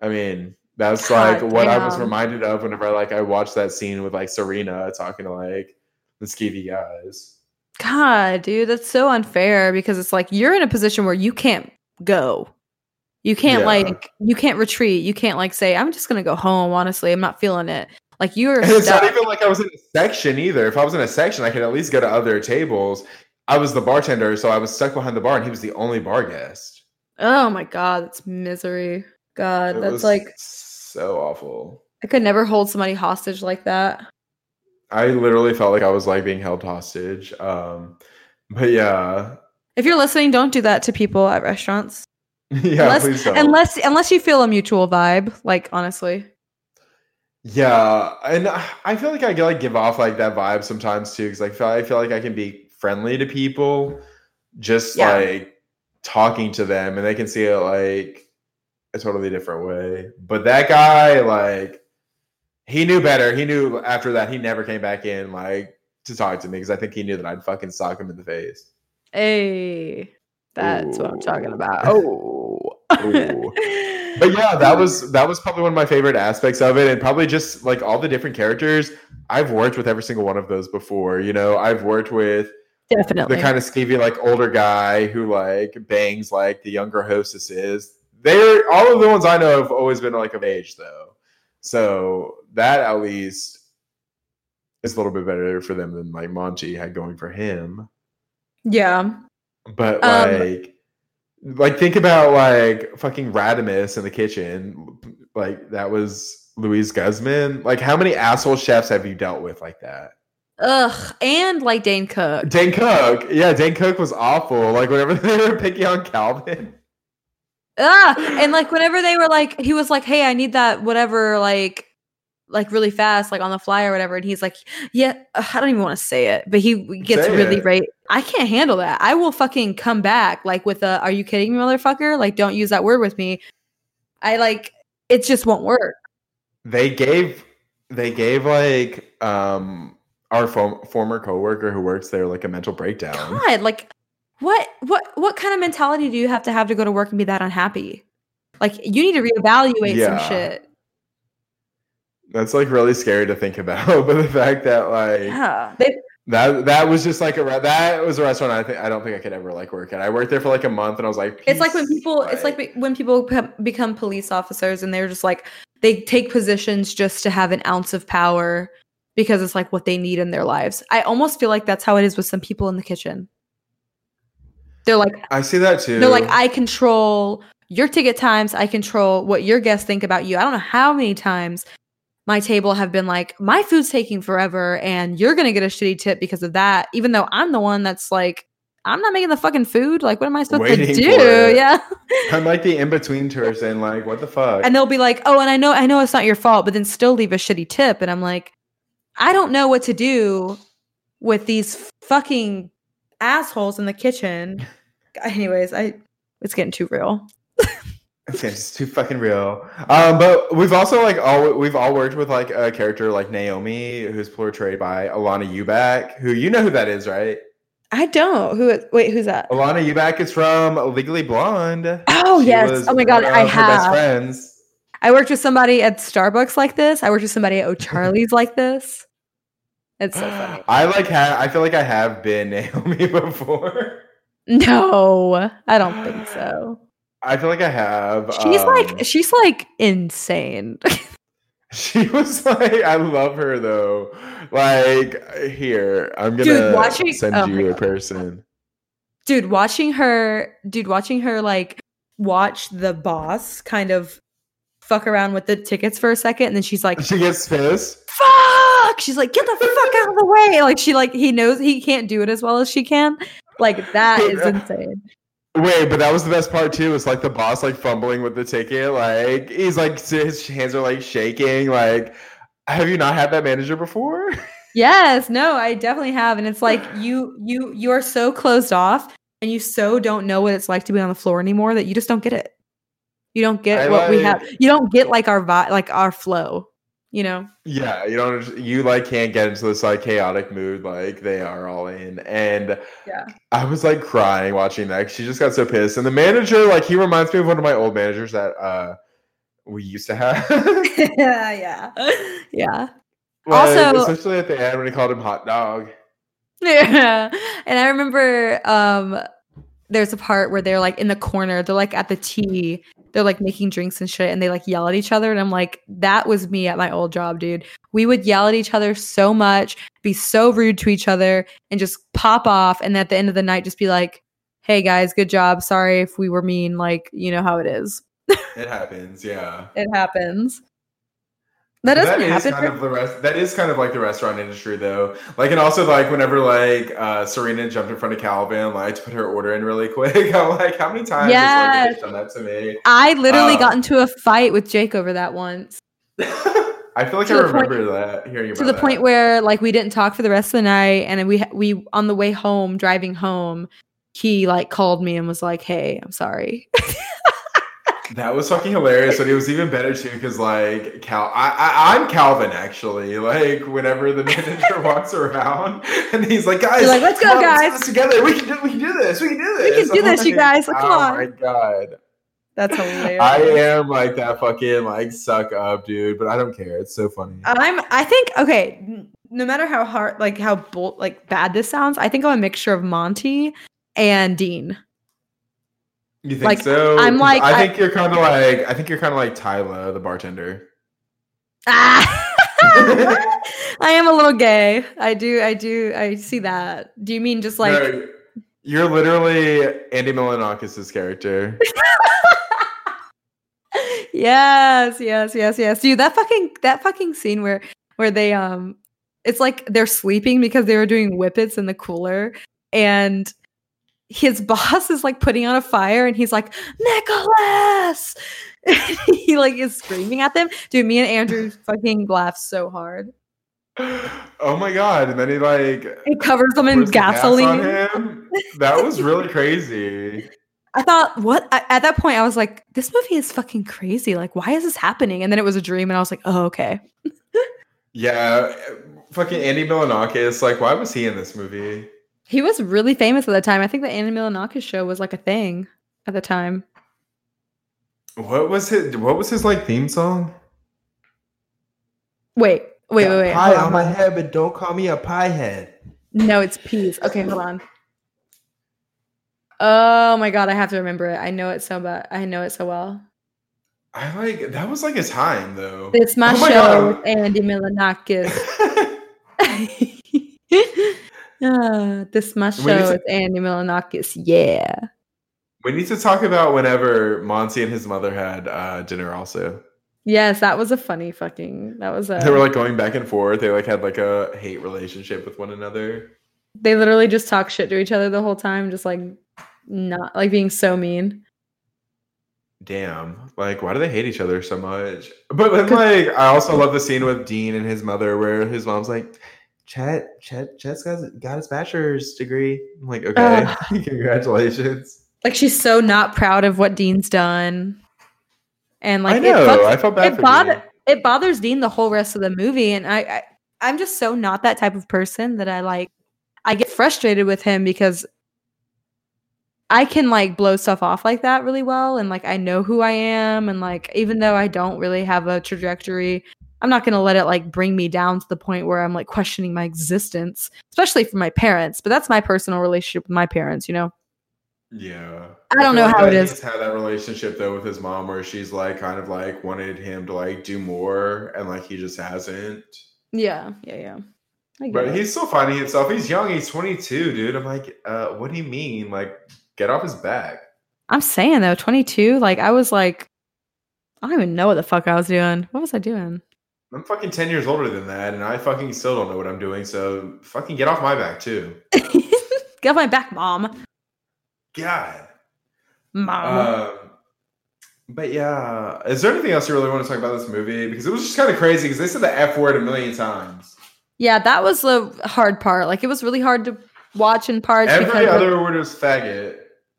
i mean that's God like what i was reminded of whenever I like i watched that scene with like serena talking to like the skeevy guys. God, dude, that's so unfair because it's like you're in a position where you can't go. You can't Yeah. like you can't retreat. You can't like say, I'm just gonna go home, honestly. I'm not feeling it. Like you're And it's stuck. not even like I was in a section either. If I was in a section, I could at least go to other tables. I was the bartender, so I was stuck behind the bar, and he was the only bar guest. oh my god, that's misery. God, It that's like so awful. I could never hold somebody hostage like that. I literally felt like I was like being held hostage. Um, but yeah, If you're listening, don't do that to people at restaurants. [LAUGHS] yeah, unless, please don't. unless unless you feel a mutual vibe, like honestly. Yeah, and I feel like I like give off like that vibe sometimes too, because I feel I feel like I can be friendly to people, just Yeah. like talking to them, and they can see it like a totally different way. But that guy, like, he knew better. He knew after that he never came back in like to talk to me because I think he knew that I'd fucking sock him in the face. Hey, that's what I'm talking about. [LAUGHS] Oh. But yeah, [LAUGHS] that was that was probably one of my favorite aspects of it, and probably just like all the different characters. I've worked with every single one of those before. You know, I've worked with definitely. the kind of skeevy like older guy who like bangs like the younger hostesses. They're all of the ones I know have always been like of age though, so that at least is a little bit better for them than like Monty had going for him. yeah. But Um, like, like think about like fucking Raddimus in the kitchen. Like that was Luis Guzman. Like how many asshole chefs have you dealt with like that? Ugh. And like Dane Cook. Dane Cook. Yeah, Dane Cook was awful. Like whenever [LAUGHS] they were picking on Calvin. Ah, and like whenever they were like, he was like, "Hey, I need that whatever, like, like really fast, like on the fly or whatever." And he's like, "Yeah, I don't even want to say it," but he gets Say really it. right. I can't handle that. I will fucking come back like with a, "Are you kidding me, motherfucker?" Like, don't use that word with me. I like it just won't work. They gave they gave like um our fo- former coworker who works there like a mental breakdown. God, like what what what kind of mentality do you have to have to go to work and be that unhappy? Like you need to reevaluate Yeah. some shit. That's like really scary to think about. [LAUGHS] But the fact that like Yeah. They, that that was just like a that was a restaurant I think I don't think I could ever like work at. I worked there for like a month and I was like, it's like when "Peace." people it's like when people become, become police officers and they're just like they take positions just to have an ounce of power because it's like what they need in their lives. I almost feel like that's how it is with some people in the kitchen. They're like I see that too. they're like I control your ticket times, I control what your guests think about you. I don't know how many times my table have been like my food's taking forever and you're going to get a shitty tip because of that even though I'm the one that's like I'm not making the fucking food. Like what am I supposed Waiting to do? Yeah. I'm like the in between person. Like, what the fuck? and they'll be like, "Oh, and I know I know it's not your fault, but then still leave a shitty tip." And I'm like, "I don't know what to do with these fucking assholes in the kitchen." [LAUGHS] Anyways, I it's getting too real. [LAUGHS] It's just too fucking real. Um, but we've also like all we've all worked with like a character like Naomi, who's portrayed by Alanna Ubach, who you know who that is, right? I don't. Who wait, who's that? Alanna Ubach is from Legally Blonde. Oh She yes. Oh my god, I her best have. friends. I worked with somebody at Starbucks like this. I worked with somebody at O'Charlie's [LAUGHS] like this. It's so funny. I like have. I feel like I have been [LAUGHS] Naomi before. No, I don't think so. I feel like I have. She's um, like she's like insane. [LAUGHS] She was like, I love her though. Like, here, I'm gonna Dude, watching- send oh you a God. person. dude watching her dude watching her like watch the boss kind of fuck around with the tickets for a second and then she's like She gets pissed. fuck she's like get the fuck out of the way like she like he knows he can't do it as well as she can like that is [LAUGHS] insane Wait, but that was the best part too. It's like the boss like fumbling with the ticket. Like he's like his hands are like shaking. Like, have you not had that manager before? [LAUGHS] yes no i definitely have and it's like [SIGHS] you you you are so closed off and you so don't know what it's like to be on the floor anymore that you just don't get it you don't get I what we have you don't get like our vibe, like our flow you know yeah, you don't. You like can't get into this like chaotic mood like they are all in. And Yeah. I was like crying watching that. She just got so pissed. And the manager, like, he reminds me of one of my old managers that uh we used to have. [LAUGHS] [LAUGHS] yeah yeah Like, Also- especially at the end when he called him hot dog. Yeah. [LAUGHS] And I remember um there's a part where they're like in the corner, they're like at the tea, they're like making drinks and shit, and they like yell at each other. And I'm like, that was me at my old job, dude. We would yell at each other so much, be so rude to each other, and just pop off. And at the end of the night, just be like, hey guys, good job. Sorry if we were mean. Like, you know how it is. It happens, yeah. It happens. That doesn't is happen. kind for- of the rest. That is kind of like the restaurant industry, though. Like, and also like whenever like uh Serena jumped in front of Calvin, like to put her order in really [LAUGHS] quick. I'm like, how many times has Yes. like, a done that to me? I literally Um, got into a fight with Jake over that once. [LAUGHS] I feel like To I the point- remember that hearing to the that. point where like we didn't talk for the rest of the night and we we on the way home driving home he like called me and was like hey i'm sorry [LAUGHS] that was fucking hilarious. But it was even better too because like Cal, I, I I'm Calvin actually. Like whenever the [LAUGHS] manager walks around and he's like, guys, You're like, "Let's go, come on, let's guys." this together. We can do we can do this. We can do this. We can do I'm this, you guys. Like, come oh on." my god. that's [LAUGHS] hilarious I am like that fucking like suck up dude, but I don't care. It's so funny. i'm i think okay no matter how hard like how bull, like bad this sounds i think i'm a mixture of monty and dean You think like, so? I'm like- I I- think you're kind of like I think you're kind of like Tyler, the bartender. ah! [LAUGHS] i am a little gay i do i do i see that do you mean just like No, you're literally Andy Milonakis' character. [LAUGHS] yes, yes, yes, yes. Dude, that fucking that fucking scene where where they um it's like they're sleeping because they were doing whippets in the cooler and his boss is like putting on a fire and he's like, Nicholas [LAUGHS] he like is screaming at them. Dude, me and Andrew [LAUGHS] fucking laughed so hard. oh my god! And then he like It covers them in gasoline. [LAUGHS] That was really crazy. I thought, what? I, at that point, I was like, this movie is fucking crazy. Like, why is this happening? And then it was a dream, and I was like, oh, okay. Yeah, fucking Andy Milonakis. Like, why was he in this movie? He was really famous at the time. I think the Andy Milonakis show was like a thing at the time. What was his? What was his like theme song? Wait, wait, wait, wait. Pie hold on, on my head, but don't call me a pie head. No, it's peas. Okay, hold on. Oh my god, I have to remember it. I know it so bad. I know it so well. I like that was like a time though. It's my Oh my show God. with Andy Milonakis. [LAUGHS] [LAUGHS] Ah, this my need show to- with Andy Milonakis. Yeah. we need to talk about whenever Monty and his mother had uh, dinner. Also, Yes, that was a funny fucking. That was a. they were like going back and forth. They like had like a hate relationship with one another. they literally just talk shit to each other the whole time, just like not like being so mean. Damn, like why do they hate each other so much? But [LAUGHS] then, like, I also love the scene with Dean and his mother, where his mom's like, "Chet, Chet, Chet's got got his bachelor's degree." I'm like, okay, Ugh. [LAUGHS] congratulations. Like she's so not proud of what Dean's done, and like I know. it, fucks- I felt bad it bother- it bothers Dean the whole rest of the movie, and I, I I'm just so not that type of person that I like. I get frustrated with him because I can like blow stuff off like that really well, and like I know who I am, and like even though I don't really have a trajectory, I'm not gonna let it like bring me down to the point where I'm like questioning my existence, especially for my parents. But that's my personal relationship with my parents, you know. Yeah. I don't know how it is. He's had that relationship though with his mom where she's like kind of like wanted him to like do more and like he just hasn't. Yeah, yeah, yeah. But it. he's still finding himself. He's young, he's 22, dude. I'm like, uh, what do you mean? Like, get off his back. I'm saying though, 22, like I was like, I don't even know what the fuck I was doing. What was I doing? I'm fucking 10 years older than that, and I fucking still don't know what I'm doing, so fucking get off my back too. [LAUGHS] Get off my back, mom. God. Mom. Um, but yeah, is there anything else you really want to talk about this movie? Because it was just kind of crazy because they said the F word a million times. yeah, that was the hard part. Like it was really hard to watch in parts Every other word was faggot.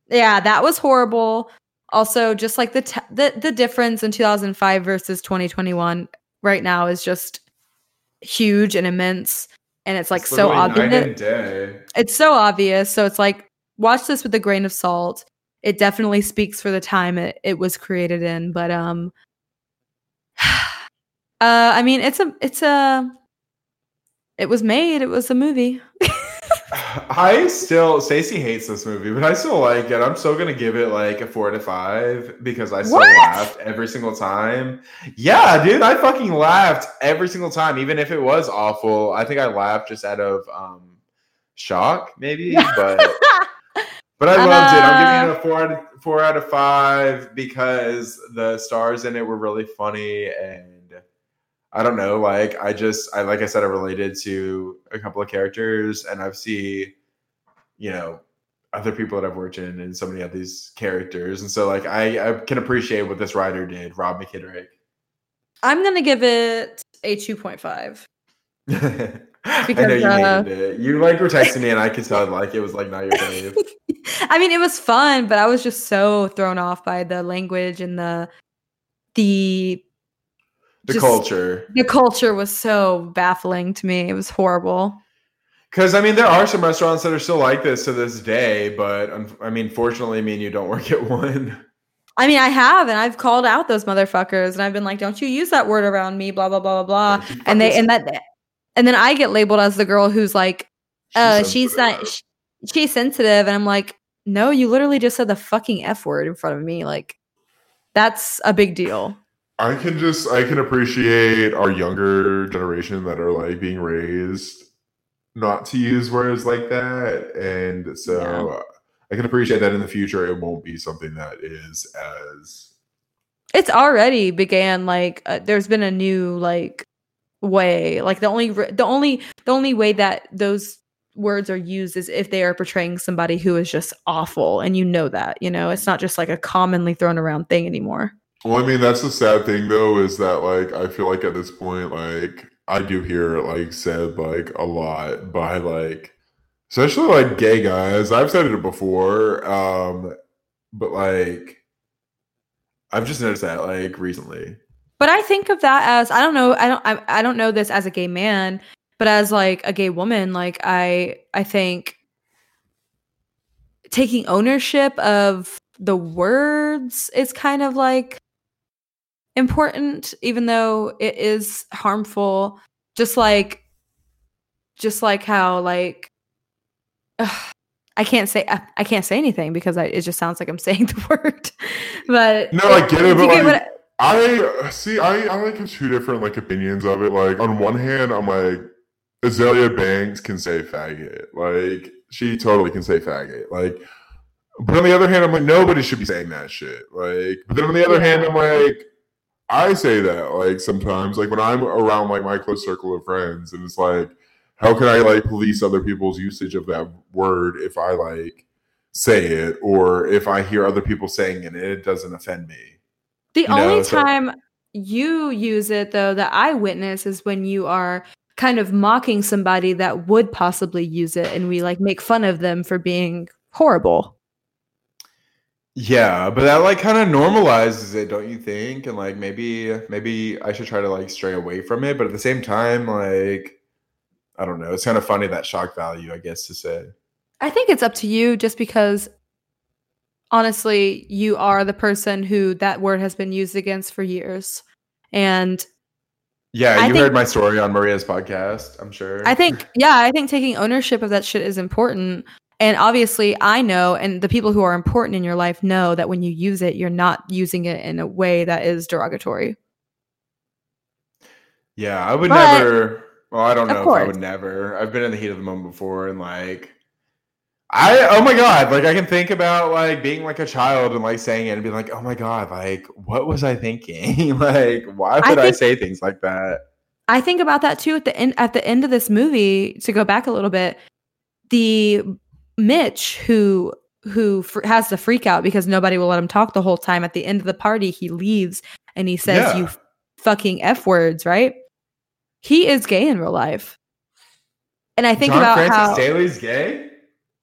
yeah, that was horrible. Also, just like the t- the the difference in 2005 versus 2021 right now is just huge and immense, and it's like It's so obvious. it's so obvious. So it's like watch this with a grain of salt. It definitely speaks for the time it, it was created in, but um [SIGHS] uh I mean it's a it's a it was made, it was a movie. [LAUGHS] I still Stacey hates this movie, but I still like it. I'm still gonna give it like a four to five because I still What? laughed every single time. Yeah, dude, I fucking laughed every single time, even if it was awful. I think I laughed just out of um shock, maybe, [LAUGHS] but but I loved it. I'm giving it a four out of four out of five because the stars in it were really funny and I don't know, like I just I like I said, I related to a couple of characters and I've see, you know, other people that I've worked in and so many of these characters. And so like I, I can appreciate what this writer did, Rob McKittrick. I'm gonna give it a 2.5. [LAUGHS] I know you uh, hated it. You like were texting me and I could tell like it was like not your fave. [LAUGHS] I mean, it was fun, but I was just so thrown off by the language and the the The just- culture. The culture was so baffling to me. It was horrible. Because I mean, there are some restaurants that are still like this to this day, but um, I mean, fortunately, me and you don't [LAUGHS] work at one. I mean, I have, and I've called out those motherfuckers, and I've been like, "Don't you use that word around me?" Blah blah blah blah blah. And they and that, and then I get labeled as the girl who's like, "Uh, she's not, sh- she's sensitive," and I'm like, "No, you literally just said the fucking f word in front of me. Like, that's a big deal." I can just I can appreciate our younger generation that are like being raised not to use words like that, and so I can appreciate that in the future it won't be something that is as it's already began like uh, there's been a new like way like the only the only the only way that those words are used is if they are portraying somebody who is just awful and you know that you know? It's not just like a commonly thrown around thing anymore Well, I mean, that's the sad thing though, is that like I feel like at this point, like I do hear like said like a lot by like especially like gay guys. I've said it before, um, but like I've just noticed that like recently. but i think of that as i don't know i don't I, I don't know this as a gay man But as like a gay woman, like I I think taking ownership of the words is kind of like important even though it is harmful just like just like how like ugh, [SIGHS] I can't say I, I can't say anything because I, it just sounds like I'm [LAUGHS] saying the word. but No, I get it, but, like, what I see. I I like have two different like opinions of it. Like on one hand, I'm like Azealia Banks can say faggot. Like she totally can say faggot. Like, but on the other hand, I'm like nobody should be saying that shit. Like, but then on the other hand, I'm like I say that like sometimes like when I'm around like my close circle of friends, and it's like how can I like police other people's usage of that word if I like say it or if I hear other people saying it and it doesn't offend me. The You know, only so- time you use it though that I witness is when you are kind of mocking somebody that would possibly use it and we like make fun of them for being horrible. Yeah, but that like kind of normalizes it, don't you think? And like maybe maybe I should try to like stray away from it, but at the same time, like I don't know, it's kind of funny that shock value, I guess to say. I think it's up to you just because honestly, you are the person who that word has been used against for years. And Yeah, you think- heard my story on Maria's podcast, I'm sure. I think, [LAUGHS] yeah, I think taking ownership of that shit is important. And obviously, I know, and the people who are important in your life know that when you use it, you're not using it in a way that is derogatory. Yeah, I would But- never. Well, I don't know if I would never. I've been in the heat of the moment before, and like, I oh my god, like I can think about like being like a child and like saying it and being like, oh my god, like what was I thinking? [LAUGHS] like, why would I, think- say things like that? I think about that too at the end at the end of this movie to go back a little bit the Mitch who who fr- has the freak out because nobody will let him talk the whole time at the end of the party he leaves and he says Yeah. you fucking f words right he is gay in real life and I think John about Francis how Daley's gay.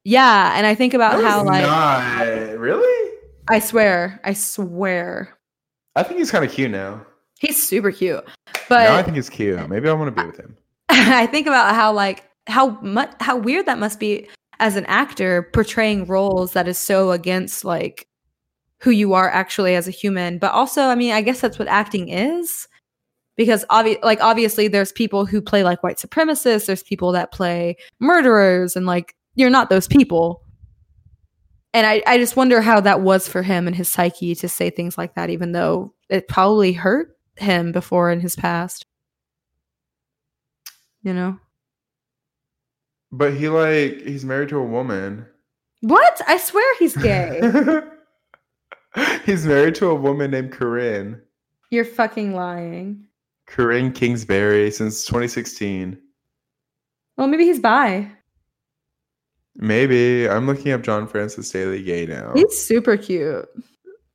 yeah and I think about No, how like not really. I swear I swear I think he's kind of cute now. he's super cute but I think he's cute. Maybe I want to be with him. [LAUGHS] I think about how like how much how weird that must be as an actor portraying roles that is so against like who you are actually as a human. But also, I mean, I guess that's what acting is. Because obvi- like obviously there's people who play like white supremacists, there's people that play murderers and like you're not those people. And I, I just wonder how that was for him and his psyche to say things like that, even though it probably hurt him before in his past. You know? But he like he's married to a woman. What? I swear he's gay. [LAUGHS] he's married to a woman named Corinne. You're fucking lying. Corinne Kingsbury since 2016. Well, maybe he's bi. Maybe I'm looking up John Francis Daley gay now. He's super cute.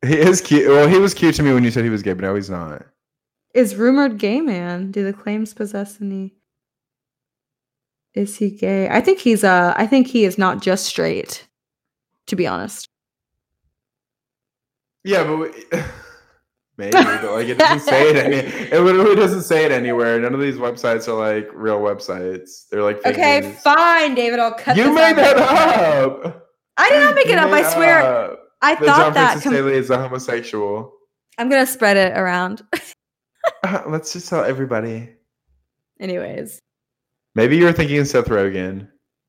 he is cute. Well, he was cute to me when you said he was gay, but now he's not. Is rumored gay man. Do the claims possess any? Is he gay? I think he's uh I think he is not just straight. To be honest. Yeah, but we, [LAUGHS] maybe, but like it doesn't say it. Any, it literally doesn't say it anywhere. None of these websites are like real websites. They're like Okay, news. fine, David. I'll cut. You made that up. I did not make it up. I swear. up I that thought John that. Francis com- Daley is a homosexual. I'm gonna spread it around. [LAUGHS] Uh, let's just tell everybody. Anyways, Maybe you're thinking Seth Rogen.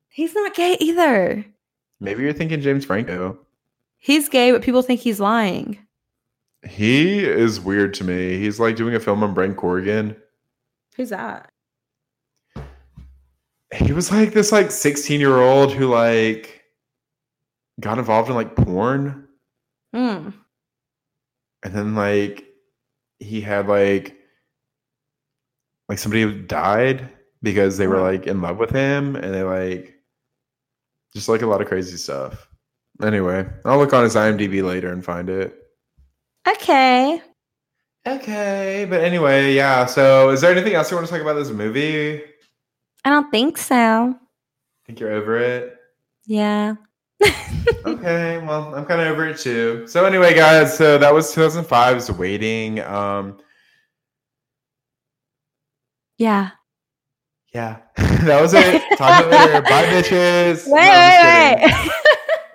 he's not gay either. Maybe you're thinking James Franco. He's gay, but people think he's lying. He is weird to me. He's like doing a film on Brent Corrigan. Who's that? He was like this like 16 year old who like got involved in like porn. Hmm. And then like he had like like somebody died because they were like in love with him and they like just like a lot of crazy stuff. Anyway, I'll look on his IMDb later and find it. Okay. Okay, but anyway, yeah. So, is there anything else you want to talk about this movie? I don't think so. think you're over it. Yeah. [LAUGHS] Okay, well, I'm kind of over it too. So, anyway, guys, so that was 2005's Waiting. Um, Yeah. Yeah. [LAUGHS] that was it. Talk to you later. Bye, [LAUGHS] bitches. Wait,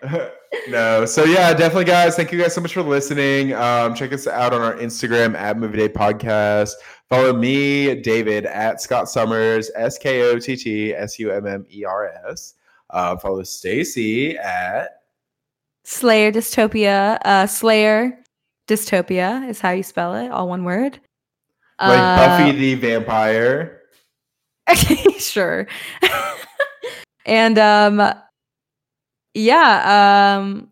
No, wait, wait. [LAUGHS] no. So yeah, definitely, guys. Thank you guys so much for listening. Um, check us out on our Instagram at Movie Date Podcast. Follow me, David, at Scott Summers, S K O T T S U M M E R S. Uh, follow Stacy at Slayer Dystopia. Uh, Slayer Dystopia is how you spell it, all one word. like Uh, Buffy the Vampire. [LAUGHS] sure. and um yeah, um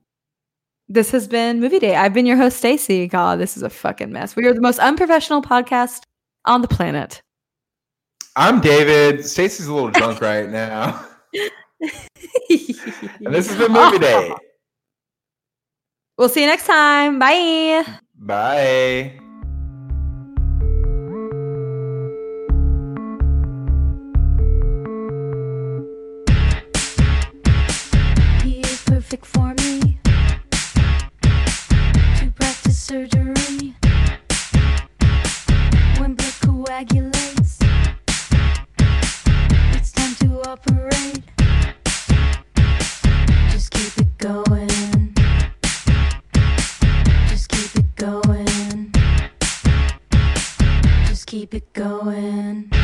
this has been Movie Date. I've been your host Stacy. God, this is a fucking mess. We are the most unprofessional podcast on the planet. I'm David. Stacy's a little drunk right now. [LAUGHS] And this has been Movie Date. We'll see you next time. Bye. Bye. He for me to practice surgery. When blood coagulates, it's time to operate. Just keep it going. Just keep it going. Just keep it going.